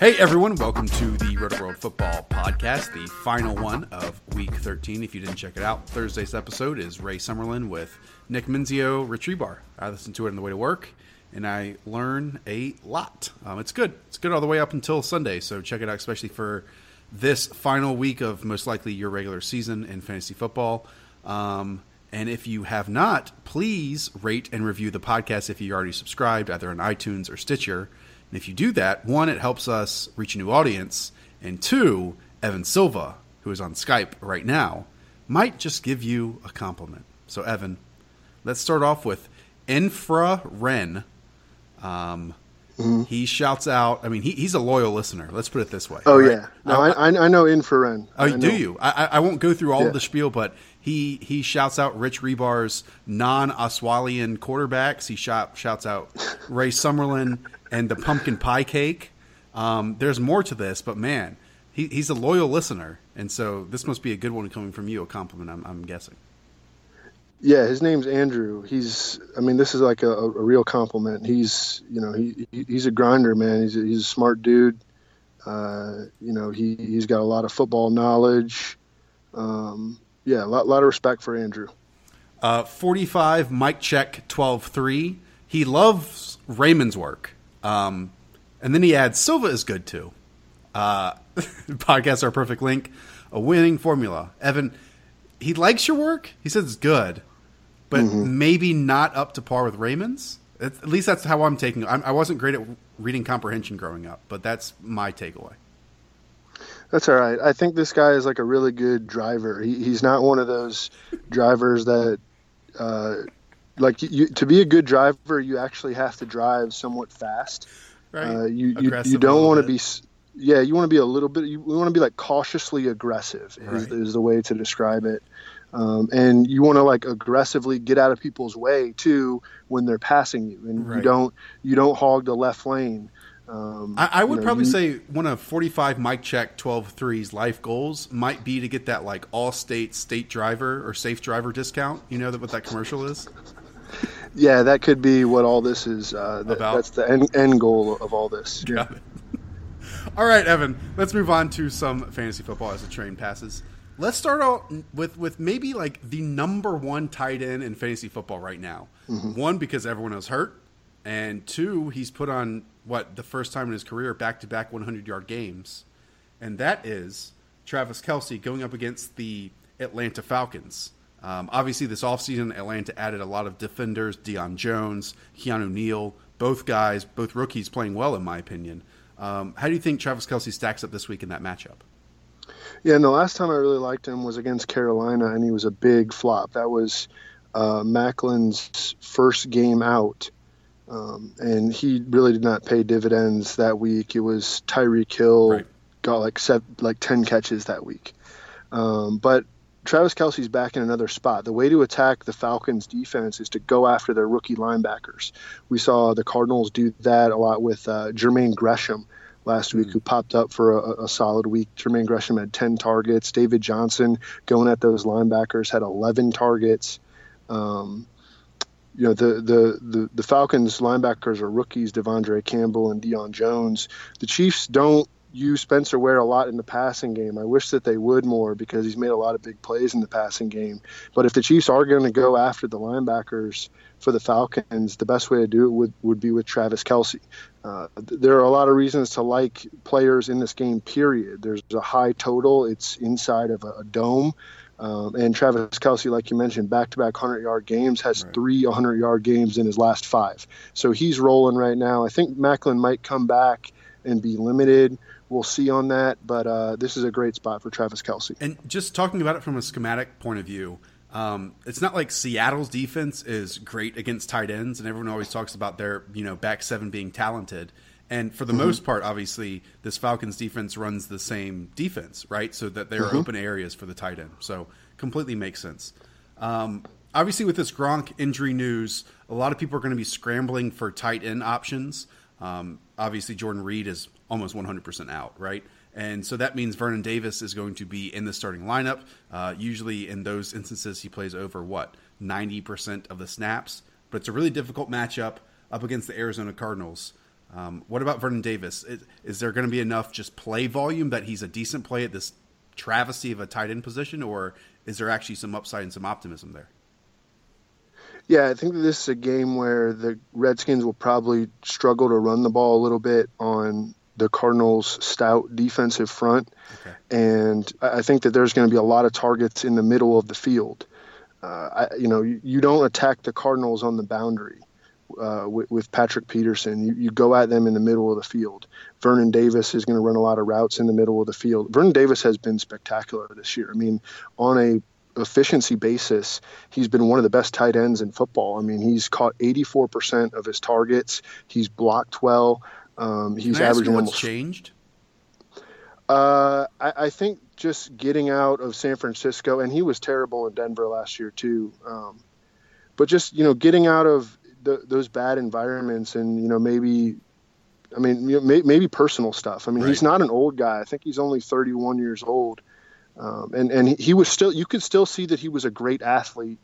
Hey everyone, welcome to the Roto World Football Podcast, the final one of Week 13. If you didn't check it out, Thursday's episode is Ray Summerlin with Nick Mensio, Rich Hribar. I listened to it on the way to work, and I learn a lot. Um, it's good. It's good all the way up until Sunday, so check it out, especially for this final week of most likely your regular season in fantasy football. Um, and if you have not, please rate and review the podcast if you already subscribed, either on iTunes or Stitcher. And if you do that, one, it helps us reach a new audience, and two, Evan Silva, who is on Skype right now, might just give you a compliment. So, Evan, let's start off with Infra Ren. Um, Mm-hmm. He shouts out. I mean, he, he's a loyal listener. Let's put it this way. Oh right? yeah, no, I, I, I know Infrared. Oh, I do know. you? I, I- won't go through all Yeah. of the spiel, but he he shouts out Rich Hribar's non-Oswalian quarterbacks. He shout, shouts out Ray Summerlin and the pumpkin pie cake. Um, there's more to this, but man, he, he's a loyal listener, and so this must be a good one coming from you. A compliment, I'm, I'm guessing. Yeah, his name's Andrew. He's, I mean, this is like a, a real compliment. He's, you know, he, he he's a grinder, man. He's a, he's a smart dude. Uh, you know, he he's got a lot of football knowledge. Um, yeah, a lot, lot of respect for Andrew. Uh, 45, Mike Check 12-3. He loves Raymond's work. Um, and then he adds, Silva is good too. Uh, podcasts are a perfect link. A winning formula. Evan, he likes your work. He says it's good, but maybe not up to par with Raymond's. At least that's how I'm taking it. I'm, wasn't great at reading comprehension growing up, but that's my takeaway. That's all right. I think this guy is like a really good driver. He, he's not one of those drivers that, uh, like you, to be a good driver, you actually have to drive somewhat fast. Right? Uh, you, you you don't want to be, yeah, you want to be a little bit. You want to be like cautiously aggressive is, Right. is the way to describe it. Um, and you want to like aggressively get out of people's way too when they're passing you, and Right. you don't you don't hog the left lane. Um, I, I would you know, probably you- say one of 45 Mike Check 12 threes life goals might be to get that like all state state driver or safe driver discount. You know that what that commercial is? Yeah, that could be what all this is. Uh, that, About? That's the end, end goal of all this. Yeah. All right, Evan. Let's move on to some fantasy football as the train passes. Let's start out with with maybe like the number one tight end in fantasy football right now. One because everyone is hurt, and two he's put on what the first time in his career back to back 100 yard games, and that is Travis Kelce going up against the Atlanta Falcons. Um, obviously, this offseason, Atlanta added a lot of defenders Deion Jones, Keanu Neal, both guys, both rookies playing well, in my opinion. Um, how do you think Travis Kelce stacks up this week in that matchup? Yeah, and the last time I really liked him was against Carolina, and he was a big flop. That was uh, Maclin's first game out, um, and he really did not pay dividends that week. It was Tyreek Hill Right. got like seven, like ten catches that week, um, but Travis Kelce's back in another spot. The way to attack the Falcons' defense is to go after their rookie linebackers. We saw the Cardinals do that a lot with uh, Jermaine Gresham last week, who popped up for a, a solid week. Jermaine Gresham had 10 targets. David Johnson going at those linebackers had 11 targets. Um, you know the, the the the Falcons linebackers are rookies, De'Vondre Campbell and Deion Jones. The Chiefs don't use Spencer Ware a lot in the passing game. I wish that they would more because he's made a lot of big plays in the passing game. But if the Chiefs are going to go after the linebackers for the Falcons, the best way to do it would, would be with Travis Kelce. Uh, there are a lot of reasons to like players in this game, period. There's a high total, it's inside of a, a dome. Um, and Travis Kelce, like you mentioned, back to back 100 yard games, has right. three 100 yard games in his last five. So he's rolling right now. I think Maclin might come back and be limited we'll see on that. But uh, this is a great spot for Travis Kelce. And just talking about it from a schematic point of view, um, it's not like Seattle's defense is great against tight ends, and everyone always talks about their you know back seven being talented. And for the mm-hmm. most part, obviously, this Falcons defense runs the same defense, right? So that there are mm-hmm. open areas for the tight end. So completely makes sense. Um, obviously, with this Gronk injury news, a lot of people are going to be scrambling for tight end options. Um, obviously, Jordan Reed is almost 100% out, right? And so that means Vernon Davis is going to be in the starting lineup. Uh, usually, in those instances, he plays over what 90% of the snaps. But it's a really difficult matchup up against the Arizona Cardinals. Um, what about Vernon Davis? Is, is there going to be enough just play volume that he's a decent play at this travesty of a tight end position, or is there actually some upside and some optimism there? Yeah, I think this is a game where the Redskins will probably struggle to run the ball a little bit on the Cardinals' stout defensive front, okay. and I think that there's going to be a lot of targets in the middle of the field. Uh, I, you know, you, you, don't attack the Cardinals on the boundary uh, with, with, Patrick Peterson. You, you go at them in the middle of the field. Vernon Davis is going to run a lot of routes in the middle of the field. Vernon Davis has been spectacular this year. I mean, on a efficiency basis, he's been one of the best tight ends in football. I mean, he's caught 84% of his targets. He's blocked well. Um, he's Can I averaging what's almost. changed? Uh, I, I, think just getting out of San Francisco, and he was terrible in Denver last year too. Um, but just you know, getting out of the, those bad environments, and you know, maybe, I mean, you know, may, maybe personal stuff. I mean, right. he's not an old guy. I think he's only 31 years old, um, and and he was still. You could still see that he was a great athlete.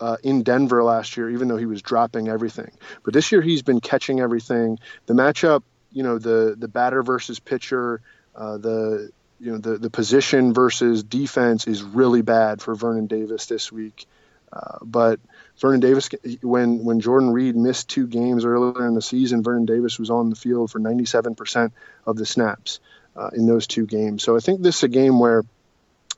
Uh, in Denver last year, even though he was dropping everything. But this year he's been catching everything. The matchup, you know, the the batter versus pitcher, uh, the you know the the position versus defense is really bad for Vernon Davis this week. Uh, but Vernon Davis, when when Jordan Reed missed two games earlier in the season, Vernon Davis was on the field for 97% of the snaps uh, in those two games. So I think this is a game where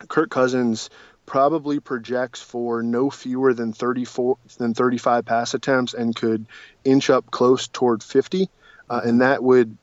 Kirk Cousins probably projects for no fewer than 34 than 35 pass attempts and could inch up close toward 50 uh, and that would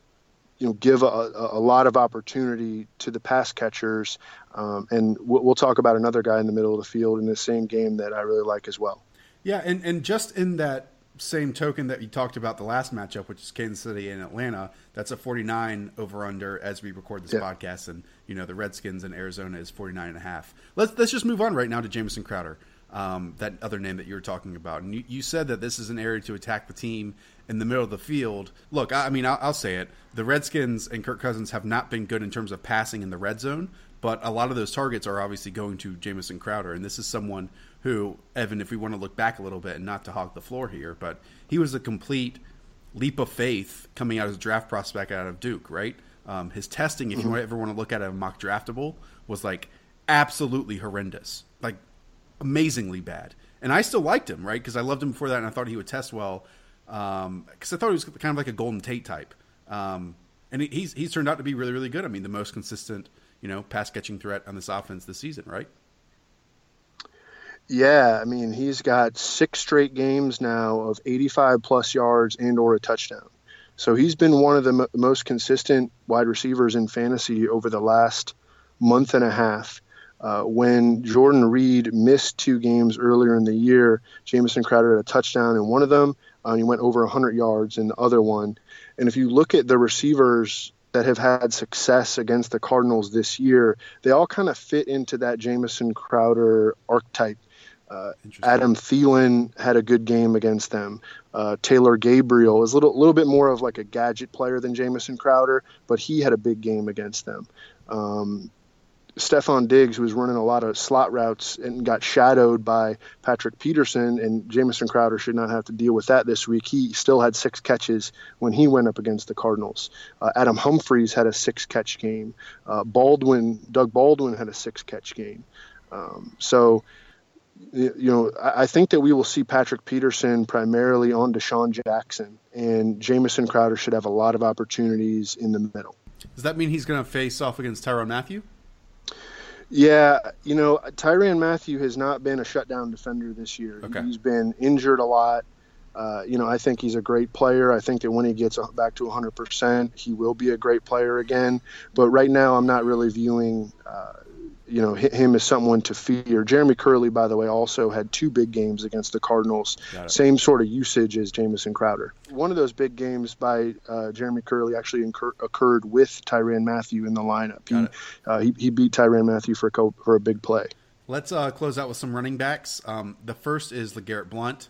you know give a, a, lot of opportunity to the pass catchers um, and we'll, we'll talk about another guy in the middle of the field in the same game that I really like as well yeah and and just in that same token that you talked about the last matchup, which is Kansas City and Atlanta, that's a 49 over under as we record this yeah. podcast. And, you know, the Redskins in Arizona is 49 and a half. Let's, let's just move on right now to Jamison Crowder, um, that other name that you were talking about. And you, you said that this is an area to attack the team in the middle of the field. Look, I, I mean, I'll, I'll say it. The Redskins and Kirk Cousins have not been good in terms of passing in the red zone, but a lot of those targets are obviously going to Jamison Crowder. And this is someone who, Evan, if we want to look back a little bit and not to hog the floor here, but he was a complete leap of faith coming out as a draft prospect out of Duke, right? Um, his testing, if mm-hmm. you ever want to look at a mock draftable, was like absolutely horrendous, like amazingly bad. And I still liked him, right? Because I loved him before that, and I thought he would test well. Because um, I thought he was kind of like a Golden Tate type, um, and he, he's he's turned out to be really really good. I mean, the most consistent, you know, pass catching threat on this offense this season, right? Yeah, I mean he's got six straight games now of 85 plus yards and or a touchdown. So he's been one of the m- most consistent wide receivers in fantasy over the last month and a half. Uh, when Jordan Reed missed two games earlier in the year, Jamison Crowder had a touchdown in one of them. Uh, he went over 100 yards in the other one. And if you look at the receivers that have had success against the Cardinals this year, they all kind of fit into that Jamison Crowder archetype. Uh, Adam Thielen had a good game against them. Uh, Taylor Gabriel is a little, little bit more of like a gadget player than Jamison Crowder, but he had a big game against them. Um, Stefon Diggs, was running a lot of slot routes and got shadowed by Patrick Peterson, and Jamison Crowder should not have to deal with that this week. He still had six catches when he went up against the Cardinals. Uh, Adam Humphries had a six catch game. Uh, Baldwin, Doug Baldwin had a six catch game. Um, so, you know, I think that we will see Patrick Peterson primarily on DeSean Jackson, and Jamison Crowder should have a lot of opportunities in the middle. Does that mean he's going to face off against Tyrann Mathieu? Yeah, you know, Tyrann Mathieu has not been a shutdown defender this year. Okay. He's been injured a lot. Uh, you know, I think he's a great player. I think that when he gets back to 100%, he will be a great player again. But right now, I'm not really viewing uh, you know him as someone to fear. Jeremy Kerley, by the way, also had two big games against the Cardinals. Same sort of usage as Jamison Crowder. One of those big games by uh, Jeremy Kerley actually incur- occurred with Tyrann Mathieu in the lineup. He, uh, he, he beat Tyrann Mathieu for a co- for a big play. Let's uh, close out with some running backs. Um, the first is LeGarrette Blunt.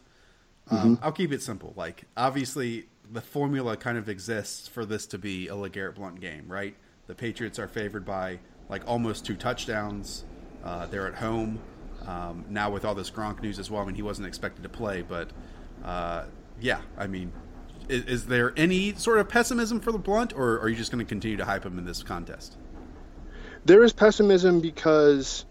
Um, mm-hmm. I'll keep it simple. Like obviously, the formula kind of exists for this to be a LeGarrette Blunt game, right? The Patriots are favored by like almost two touchdowns. Uh, they're at home um, now with all this Gronk news as well. I mean, he wasn't expected to play, but uh, yeah, I mean, is, is, there any sort of pessimism for the Blunt, or are you just going to continue to hype him in this contest? There is pessimism because,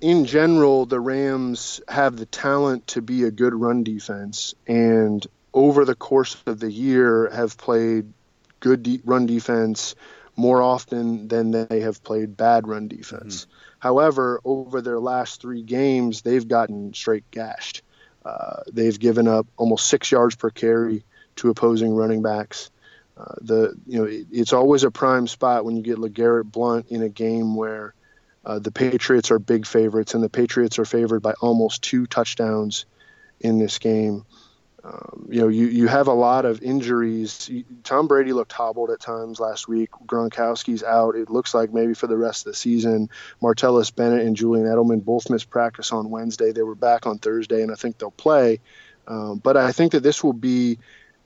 in general, the Rams have the talent to be a good run defense, and over the course of the year have played good de- run defense more often than they have played bad run defense. Mm-hmm. However, over their last three games, they've gotten straight gashed. Uh, they've given up almost six yards per carry to opposing running backs. Uh, the you know it, it's always a prime spot when you get LeGarrette Blunt in a game where uh, the Patriots are big favorites, and the Patriots are favored by almost two touchdowns in this game. Um, you know, you, you have a lot of injuries. Tom Brady looked hobbled at times last week. Gronkowski's out. It looks like maybe for the rest of the season. Martellus Bennett and Julian Edelman both missed practice on Wednesday. They were back on Thursday, and I think they'll play. Um, but I think that this will be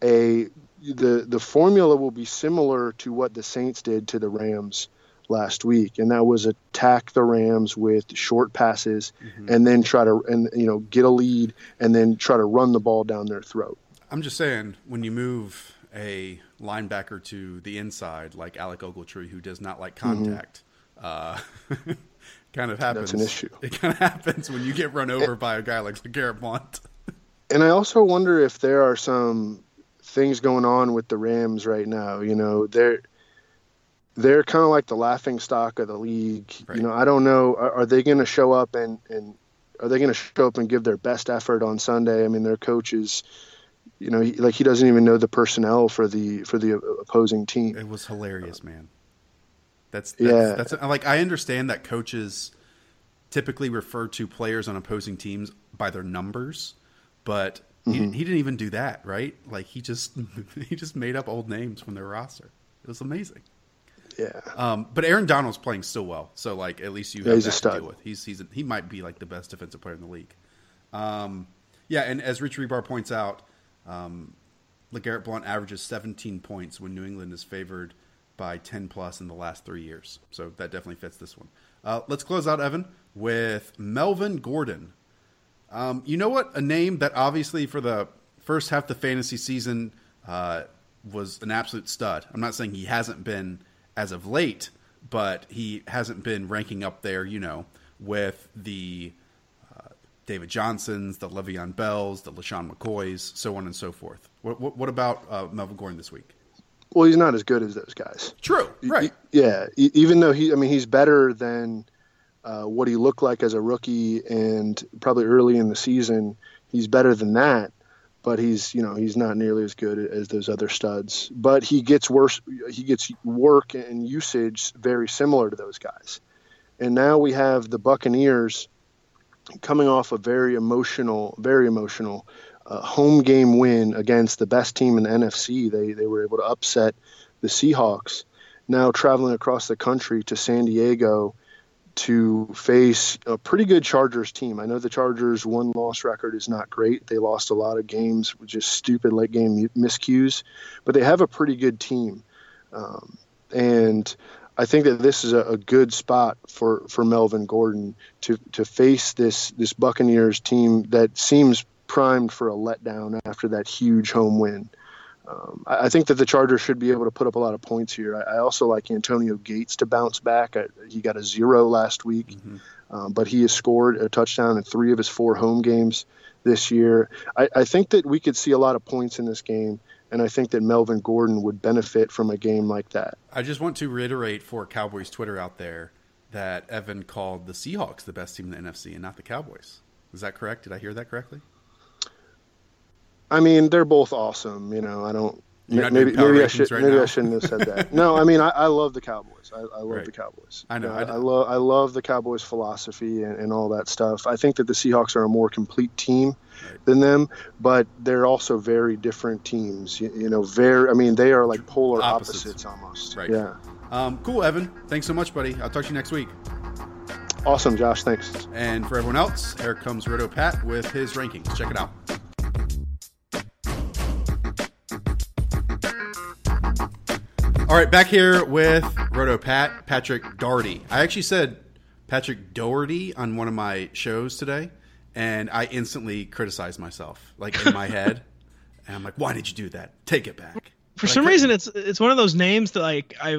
a the the formula will be similar to what the Saints did to the Rams last week, and that was attack the Rams with short passes mm-hmm. and then try to and you know get a lead and then try to run the ball down their throat. I'm just saying when you move a linebacker to the inside like Alec Ogletree, who does not like mm-hmm. contact, mm-hmm. uh, kind of happens. That's an issue. It kind of happens when you get run over by a guy like Garrett Blunt. and I also wonder if there are some things going on with the Rams right now. You know, they're they're kind of like the laughing stock of the league. Right. You know, I don't know. Are, are they going to show up and, and are they going to show up and give their best effort on Sunday? I mean, their coach is, you know, he, like he doesn't even know the personnel for the for the opposing team. It was hilarious, man. That's, that's yeah. That's like I understand that coaches typically refer to players on opposing teams by their numbers, but mm-hmm. he, he didn't even do that, right? Like he just he just made up old names from their roster. It was amazing. Yeah. Um, but Aaron Donald's playing still well, so like at least you have yeah, that to deal with. He's he's a, he might be like the best defensive player in the league. Um, yeah, and as Rich Hribar points out, um, LeGarrette Blunt averages 17 points when New England is favored by 10 plus in the last three years. So that definitely fits this one. Uh, let's close out, Evan, with Melvin Gordon. Um, you know what? A name that obviously for the first half of the fantasy season uh, was an absolute stud. I'm not saying he hasn't been as of late, but he hasn't been ranking up there, you know, with the uh, David Johnsons, the Le'Veon Bells, the LeSean McCoys, so on and so forth. What, what, what about uh, Melvin Gordon this week? Well, he's not as good as those guys. True, right? yeah, even though he, I mean, he's better than uh, what he looked like as a rookie, and probably early in the season, he's better than that but he's you know he's not nearly as good as those other studs. But he gets worse. He gets work and usage very similar to those guys. And now we have the Buccaneers coming off a very emotional, very emotional uh, home game win against the best team in the NFC. They they were able to upset the Seahawks. Now traveling across the country to San Diego to face a pretty good Chargers team. I know the Chargers' one loss record is not great. They lost a lot of games with just stupid late game miscues, but they have a pretty good team. Um, and I think that this is a, a, good spot for, for Melvin Gordon to to face this this Buccaneers team that seems primed for a letdown after that huge home win. Um, I, I, think that the Chargers should be able to put up a lot of points here. I, I also like Antonio Gates to bounce back. I, he got a zero last week, mm-hmm. um, but he has scored a touchdown in three of his four home games this year. I, think that we could see a lot of points in this game and I think that Melvin Gordon would benefit from a game like that. I just want to reiterate for Cowboys Twitter out there that Evan called the Seahawks the best team in the NFC and not the Cowboys. Is that correct? Did I hear that correctly? I mean, they're both awesome. You know, I don't. Maybe maybe I should right maybe now? I shouldn't have said that. no, I mean I, I love the Cowboys. I, I love right. the Cowboys. I know. You know I, I, love I love the Cowboys philosophy and, and all that stuff. I think that the Seahawks are a more complete team right. than them, but they're also very different teams. You, you, know, very. I mean, they are like polar opposites, opposites almost. Right. Yeah. Um, cool, Evan. Thanks so much, buddy. I'll talk to you next week. Awesome, Josh. Thanks. And for everyone else, here comes Roto Pat with his rankings. Check it out. All right, back here with Roto Pat, Patrick Daugherty. I actually said Patrick Doherty on one of my shows today, and I instantly criticized myself, like in my head. And I'm like, why did you do that? Take it back. For but some reason, it's it's one of those names that like I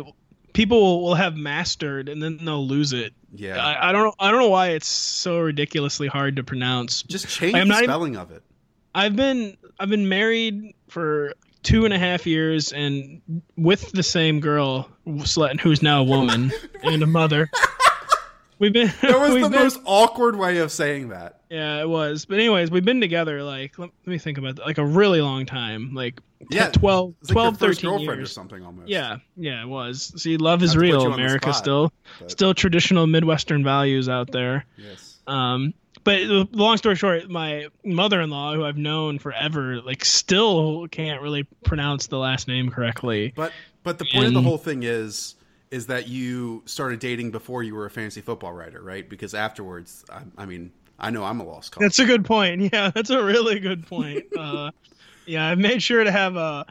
people will have mastered and then they'll lose it. Yeah, I, I don't know. I don't know why it's so ridiculously hard to pronounce. Just change like, the spelling even, of it. I've been I've been married for two and a half years and with the same girl who's now a woman and a mother. We've been. That was the been, most awkward way of saying that. Yeah, it was. But anyways, we've been together like let, let me think about that, like a really long time, like yeah, 12, like 12 13 years or something almost. Yeah, yeah, it was. See, love is real, America. Spot, still, but... still traditional Midwestern values out there. Yes. Um, but long story short, my mother-in-law, who I've known forever, like still can't really pronounce the last name correctly. But but the point and, of the whole thing is is that you started dating before you were a fantasy football writer, right? Because afterwards, I, I mean, I know I'm a lost cause. That's a good point. Yeah, that's a really good point. uh, yeah, I've made sure to have uh,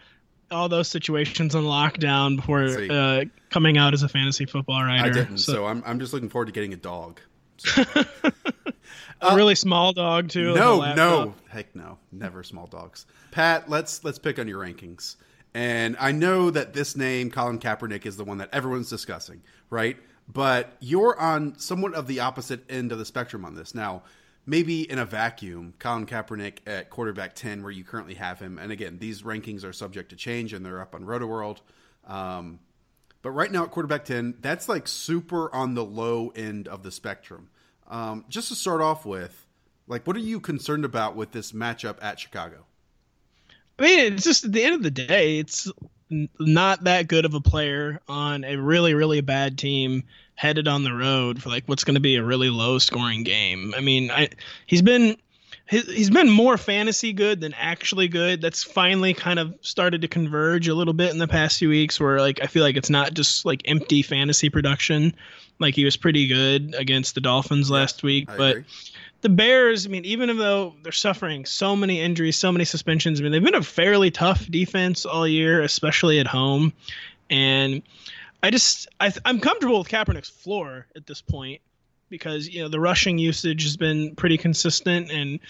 all those situations on lockdown before uh, coming out as a fantasy football writer. I didn't, so, so I'm I'm just looking forward to getting a dog. A uh, really small dog too. No, no, heck no, never small dogs. Pat, let's let's pick on your rankings. And I know that this name, Colin Kaepernick, is the one that everyone's discussing, right? But you're on somewhat of the opposite end of the spectrum on this. Now, maybe in a vacuum, Colin Kaepernick at quarterback 10, where you currently have him. And again, these rankings are subject to change and they're up on RotoWorld. Um, but right now at quarterback 10, that's like super on the low end of the spectrum. Um, just to start off with, like, what are you concerned about with this matchup at Chicago? I mean, it's just at the end of the day, it's not that good of a player on a really, really bad team headed on the road for like what's going to be a really low scoring game. I mean, I he's been he's been more fantasy good than actually good. That's finally kind of started to converge a little bit in the past few weeks where like I feel like it's not just like empty fantasy production. Like he was pretty good against the Dolphins last week, I but agree the Bears, I mean, even though they're suffering so many injuries, so many suspensions, I mean, they've been a fairly tough defense all year, especially at home. And I just, I, am comfortable with Kaepernick's floor at this point because, you know, the rushing usage has been pretty consistent and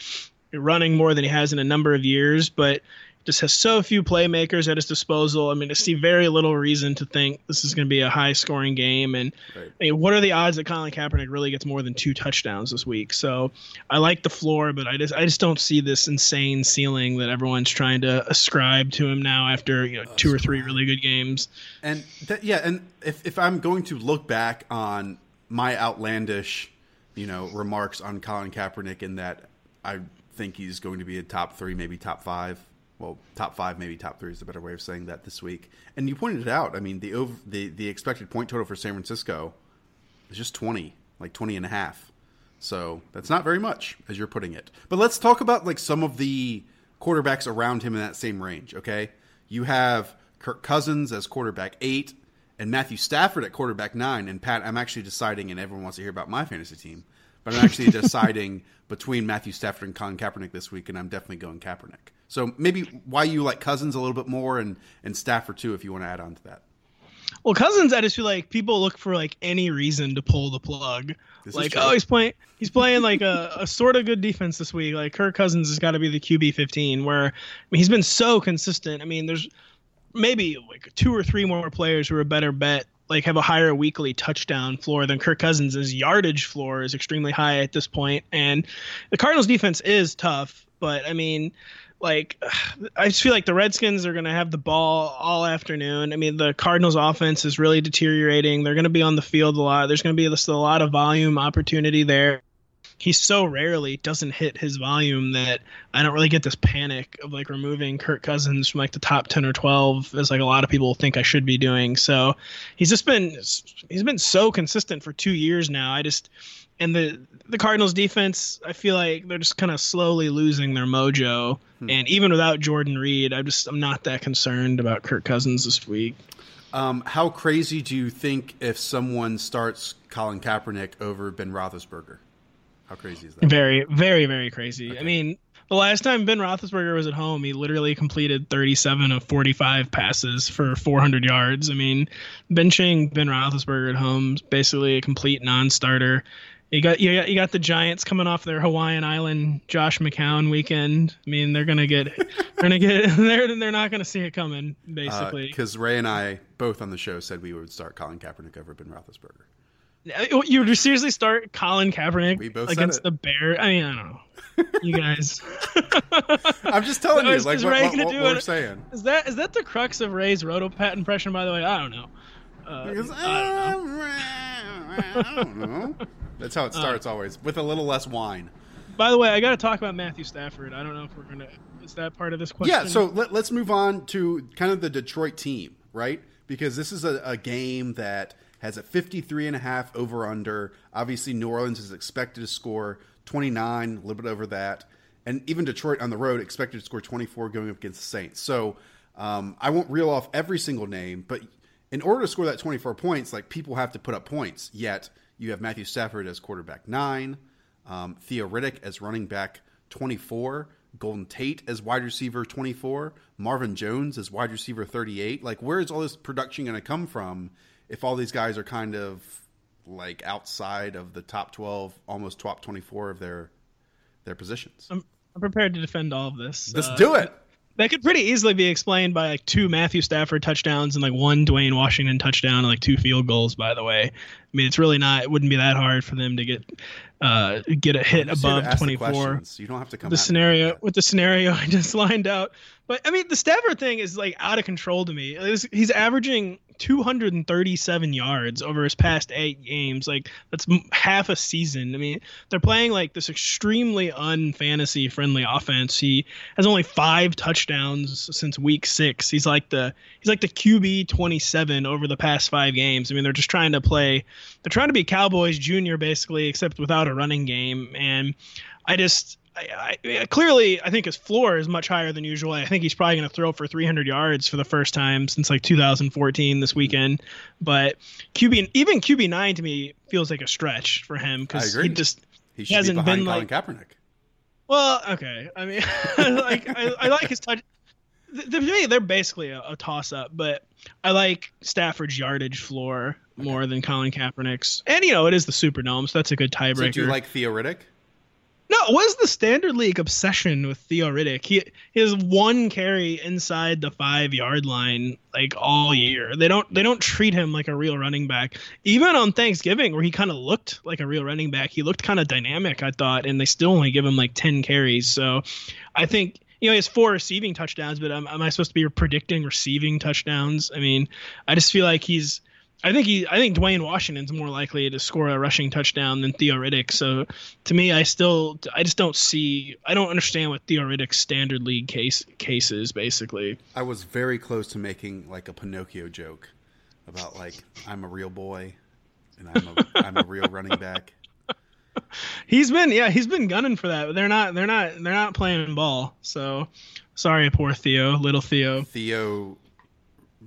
running more than he has in a number of years. But just has so few playmakers at his disposal. I mean, I see very little reason to think this is going to be a high scoring game. And right. I mean, what are the odds that Colin Kaepernick really gets more than two touchdowns this week? So I like the floor, but I just I just don't see this insane ceiling that everyone's trying to ascribe to him now after you know two or three really good games. And th- yeah, and if if I'm going to look back on my outlandish, you know, remarks on Colin Kaepernick in that I think he's going to be a top three, maybe top five well, top five, maybe top three is a better way of saying that this week. And you pointed it out. I mean, the over, the the expected point total for San Francisco is just 20, like 20 and a half. So that's not very much, as you're putting it. But let's talk about like some of the quarterbacks around him in that same range. Okay, you have Kirk Cousins as quarterback eight, and Matthew Stafford at quarterback nine. And Pat, I'm actually deciding, and everyone wants to hear about my fantasy team, but I'm actually deciding between Matthew Stafford and Colin Kaepernick this week, and I'm definitely going Kaepernick. So maybe why you like Cousins a little bit more and and Stafford too, if you want to add on to that. Well, Cousins, I just feel like people look for like any reason to pull the plug. This like, oh, he's playing, he's playing like a, a sort of good defense this week. Like Kirk Cousins has got to be the QB 15. Where I mean, he's been so consistent. I mean, there's maybe like two or three more players who are a better bet. Like have a higher weekly touchdown floor than Kirk Cousins. His yardage floor is extremely high at this point, and the Cardinals defense is tough. But I mean, like I just feel like the Redskins are going to have the ball all afternoon. I mean, the Cardinals offense is really deteriorating. They're going to be on the field a lot. There's going to be a lot of volume opportunity there. He so rarely doesn't hit his volume that I don't really get this panic of like removing Kirk Cousins from like the top 10 or 12 as like a lot of people think I should be doing. So he's just been he's been so consistent for 2 years now. I just and the the Cardinals defense, I feel like they're just kind of slowly losing their mojo. And even without Jordan Reed, I'm just I'm not that concerned about Kirk Cousins this week. Um, how crazy do you think if someone starts Colin Kaepernick over Ben Roethlisberger? How crazy is that? Very, very, very crazy. I mean, the last time Ben Roethlisberger was at home, he literally completed 37 of 45 passes for 400 yards. I mean, benching Ben Roethlisberger at home is basically a complete non-starter. You got you got you got the Giants coming off their Hawaiian Island Josh McCown weekend. I mean, they're gonna get they're gonna get they're they're not gonna see it coming. Uh, basically, Because Ray and I both on the show said we would start Colin Kaepernick over Ben Roethlisberger. Uh, you would seriously start Colin Kaepernick against the Bear? I mean, I don't know. You guys. I'm just telling So you, is- like is what, what, what do we're it? saying. Is that is that the crux of Ray's Rotopat impression? By the way, I don't know. Uh, Because, I don't know. I don't know. That's how it starts always, with a little less wine. By the way, I got to talk about Matthew Stafford. I don't know if we're gonna. Is that part of this question? Yeah, so let, us move on to kind of the Detroit team, right? Because this is a, a game that has a 53 and a half over under. Obviously, New Orleans is expected to score 29, a little bit over that. And even Detroit on the road expected to score 24 going up against the Saints. So um, I won't reel off every single name, but in order to score that 24 points, like people have to put up points. Yet you have Matthew Stafford as quarterback nine, um, Theo Riddick as running back 24, Golden Tate as wide receiver 24, Marvin Jones as wide receiver 38. Like, where is all this production going to come from if all these guys are kind of like outside of the top 12, almost top 24 of their their positions? I'm, I'm prepared to defend all of this. Let's Uh, do it. That could pretty easily be explained by like two Matthew Stafford touchdowns and like one Dwayne Washington touchdown and like two field goals. By the way, I mean it's really not. It wouldn't be that hard for them to get uh get a hit I'm just here to above 24. questions. You don't have to come the scenario with the scenario I just lined out. But I mean, the Stafford thing is like out of control to me. He's averaging 237 yards over his past eight games. Like that's half a season. I mean, they're playing like this extremely unfantasy friendly offense. He has only five touchdowns since week six. He's like the he's like the QB 27 over the past five games. I mean, they're just trying to play. They're trying to be Cowboys Junior basically, except without a running game. And I just I, I, clearly, I think his floor is much higher than usual. I think he's probably going to throw for 300 yards for the first time since like 2014 this weekend. But QB, even QB nine to me feels like a stretch for him because he just He should hasn't be been, Colin Kaepernick. well, okay. I mean, like I, I like his touch. To me, they're basically a, a toss up, but I like Stafford's yardage floor more than Colin Kaepernick's. And you know, it is the Superdome, so that's a good tiebreaker. So do you like Theo Riddick? No, what is the standard league obsession with Theo Riddick? He, he has one carry inside the five yard line like all year. They don't they don't treat him like a real running back. Even on Thanksgiving, where he kind of looked like a real running back, he looked kind of dynamic. I thought, and they still only give him like ten carries. So, I think you know he has four receiving touchdowns, but am, am I supposed to be predicting receiving touchdowns? I mean, I just feel like he's I think he, I think Dwayne Washington's more likely to score a rushing touchdown than Theo Riddick. So to me, I still, I just don't see, I don't understand what Theo Riddick's standard league case case is basically. I was very close to making like a Pinocchio joke about like I'm a real boy and I'm a I'm a real running back. He's been, yeah, he's been gunning for that, but they're not, they're not, they're not playing ball. So sorry, poor Theo, little Theo. Theo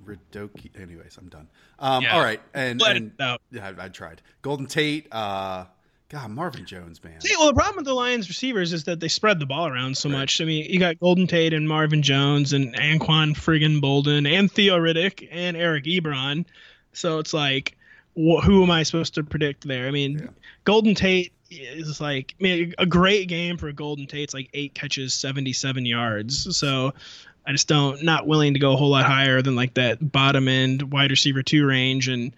Ridoki. Anyways, I'm done. Um, Yeah. All right, and, and yeah, I, I tried. Golden Tate. Uh, God, Marvin Jones, man. See, well, the problem with the Lions receivers is that they spread the ball around so much. I mean, you got Golden Tate and Marvin Jones and Anquan friggin' Boldin and Theo Riddick and Eric Ebron. So it's like, wh- who am I supposed to predict there? I mean, yeah. Golden Tate is like, I mean, a great game for Golden Tate's like eight catches, 77 yards. So I just don't, not willing to go a whole lot higher than like that bottom end wide receiver two range. And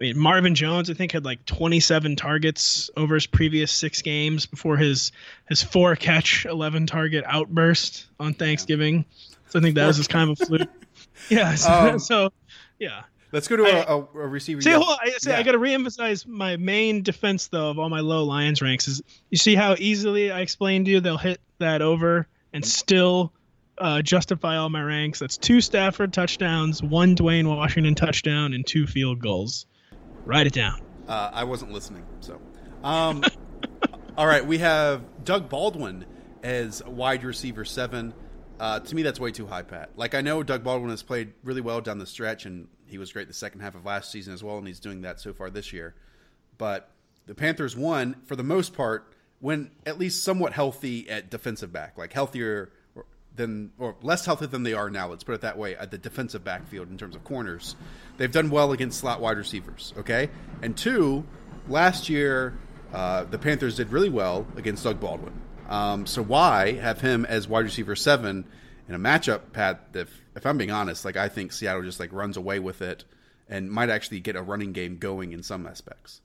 I mean, Marvin Jones, I think, had like 27 targets over his previous six games before his his four catch, 11 target outburst on Thanksgiving. So I think that was just kind of a fluke. yeah. So, um, so yeah. Let's go to I, a, a, receiver. See, hold on, I, yeah. I got to reemphasize my main defense though of all my low Lions ranks is you see how easily I explained to you they'll hit that over and still uh, justify all my ranks. That's two Stafford touchdowns, one Dwayne Washington touchdown, and two field goals. Write it down. Uh, I wasn't listening, so. Um, all right, we have Doug Baldwin as wide receiver seven. Uh, to me, that's way too high, Pat. Like I know Doug Baldwin has played really well down the stretch, and he was great the second half of last season as well, and he's doing that so far this year. But the Panthers won for the most part when at least somewhat healthy at defensive back, like healthier than or less healthy than they are now. Let's put it that way at the defensive backfield in terms of corners. They've done well against slot wide receivers. Okay, and two, last year uh, the Panthers did really well against Doug Baldwin. Um, so why have him as wide receiver seven in a matchup, Pat? If if I'm being honest, like I think Seattle just like runs away with it and might actually get a running game going in some aspects.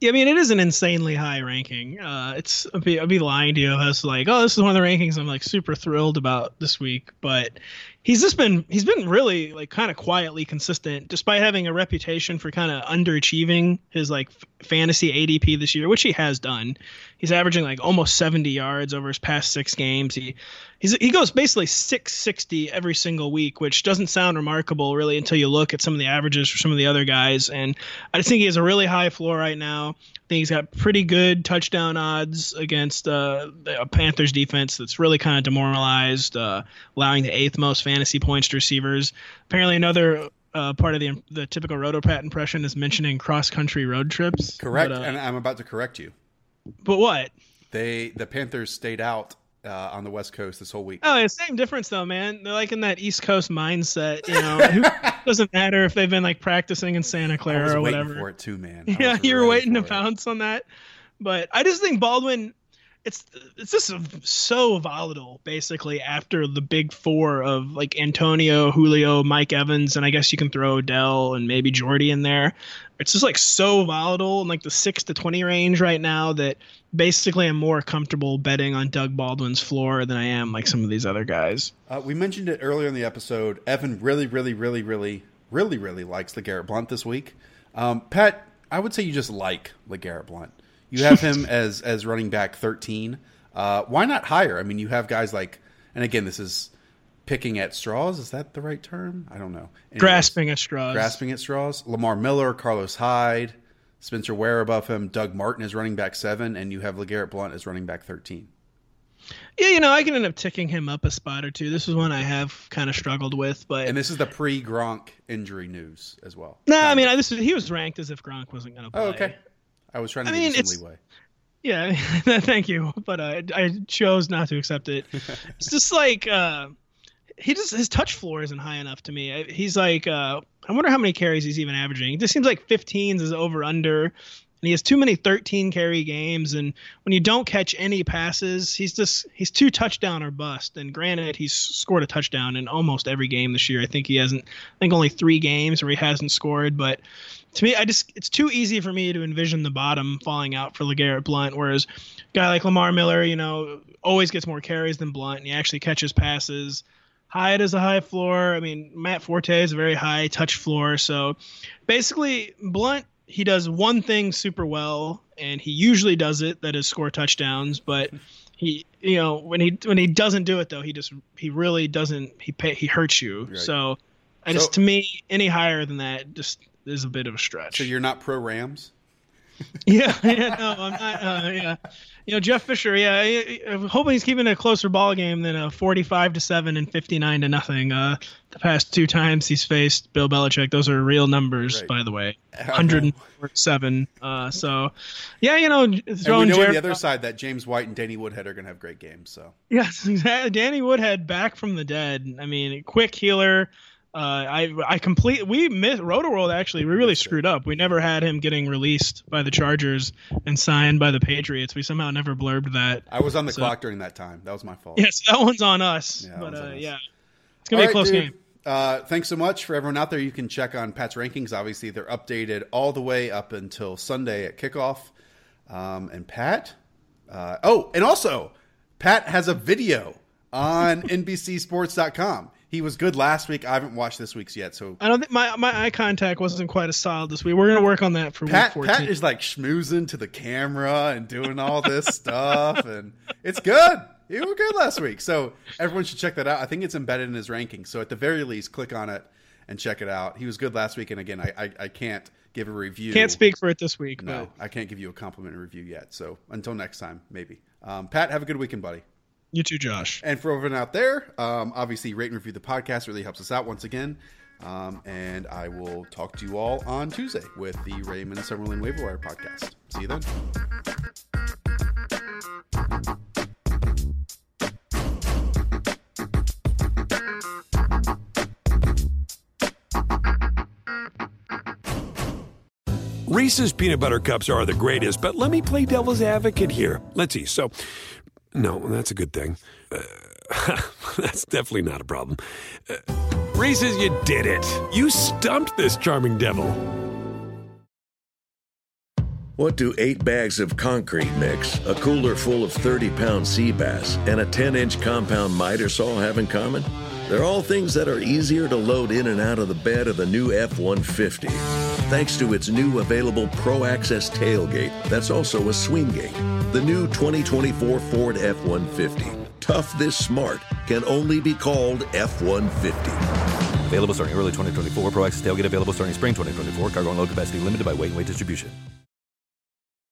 Yeah, I mean, it is an insanely high ranking. Uh, it's I'd be, I'd be lying to you if I was like, oh, this is one of the rankings I'm like super thrilled about this week. But he's just been he's been really like kind of quietly consistent despite having a reputation for kind of underachieving his like f- fantasy ADP this year which he has done he's averaging like almost 70 yards over his past 6 games he he's he goes basically 660 every single week which doesn't sound remarkable really until you look at some of the averages for some of the other guys and I just think he has a really high floor right now I think he's got pretty good touchdown odds against uh, a Panthers defense that's really kind of demoralized, uh, allowing the eighth most fantasy points to receivers. Apparently, another uh, part of the the typical Rotopat impression is mentioning cross country road trips. Correct, but, uh, and I'm about to correct you. But what? They the Panthers stayed out uh, on the West Coast this whole week. Oh, yeah, same difference though, man. They're like in that East Coast mindset. You know, doesn't matter if they've been like practicing in Santa Clara or whatever. for it too, man. yeah, you're waiting to pounce on that. But I just think Baldwin it's it's just so volatile basically after the big four of like Antonio, Julio, Mike Evans, and I guess you can throw Odell and maybe Jordy in there. It's just like so volatile in like the six to twenty range right now that basically I'm more comfortable betting on Doug Baldwin's floor than I am like some of these other guys. Uh, we mentioned it earlier in the episode. Evan really, really, really, really, really, really likes LeGarrette Blunt this week. Um, Pat, I would say you just like LeGarrette Blunt. You have him as as running back 13. Uh, why not higher? I mean, you have guys like, and again, this is picking at straws. Is that the right term? I don't know. Anyways, grasping at straws. Grasping at straws. Lamar Miller, Carlos Hyde, Spencer Ware above him. Doug Martin is running back seven, and you have LeGarrette Blunt as running back 13. Yeah, you know, I can end up ticking him up a spot or two. This is one I have kind of struggled with, but and this is the pre Gronk injury news as well. No, nah, I mean, I, this is, he was ranked as if Gronk wasn't going to play. Oh, okay. I was trying to I mean, leeway. Yeah, thank you, but uh, I chose not to accept it. it's just like uh, he just his touch floor isn't high enough to me. He's like uh, I wonder how many carries he's even averaging. It just seems like 15s is over under. And he has too many 13 carry games, and when you don't catch any passes, he's just he's too touchdown or bust. And granted, he's scored a touchdown in almost every game this year. I think he hasn't. I think only three games where he hasn't scored, but to me, I just it's too easy for me to envision the bottom falling out for LeGarrette Blunt, whereas a guy like Lamar Miller, you know, always gets more carries than Blunt, and he actually catches passes. Hyde is a high floor. I mean, Matt Forte is a very high touch floor. So basically, Blunt he does one thing super well, and he usually does it that is score touchdowns. But he, you know, when he when he doesn't do it though, he just he really doesn't he pay, he hurts you. Right. So just so, to me any higher than that just is a bit of a stretch. So you're not pro Rams? yeah, yeah, no, I'm not. Uh, yeah, you know Jeff Fisher. Yeah, I'm hoping he's keeping a closer ball game than a 45 to seven and 59 to nothing. Uh, the past two times he's faced Bill Belichick, those are real numbers, right. by the way. 107. Uh, so, yeah, you know, throwing and we know on the other side that James White and Danny Woodhead are going to have great games. So yes, exactly. Danny Woodhead back from the dead. I mean, quick healer Uh, I I complete we missed Roto World actually we really screwed up. We never had him getting released by the Chargers and signed by the Patriots. We somehow never blurbed that. I was on the so, clock during that time. That was my fault. Yes, that one's on us. Yeah, but uh, us. yeah, it's gonna all be a close dude. game. Uh, thanks so much for everyone out there. You can check on Pat's rankings. Obviously, they're updated all the way up until Sunday at kickoff. Um, and Pat, uh, oh, and also Pat has a video on NBCSports.com. He was good last week. I haven't watched this week's yet, so I don't think my, my eye contact wasn't quite as solid this week. We're gonna work on that for Pat, week 14. Pat is like schmoozing to the camera and doing all this stuff, and it's good. You were good last week, so everyone should check that out. I think it's embedded in his ranking. So at the very least, click on it and check it out. He was good last week, and again, I I, I can't give a review. Can't speak for it this week. No, but... I can't give you a complimentary review yet. So until next time, maybe. Um, Pat, have a good weekend, buddy. You too, Josh. And for everyone out there, um, obviously rate and review the podcast really helps us out once again. Um, and I will talk to you all on Tuesday with the Raymond Summerlin Waiver Wire podcast. See you then. Reese's peanut butter cups are the greatest, but let me play devil's advocate here. Let's see. So, no, that's a good thing. Uh, that's definitely not a problem. Uh, Reese's, you did it. You stumped this charming devil. What do eight bags of concrete mix, a cooler full of 30 pound sea bass, and a 10 inch compound miter saw have in common? They're all things that are easier to load in and out of the bed of the new F 150. Thanks to its new available Pro Access tailgate, that's also a swing gate. The new 2024 Ford F 150. Tough this smart can only be called F 150. Available starting early 2024. Pro Access tailgate available starting spring 2024. Cargo and load capacity limited by weight and weight distribution.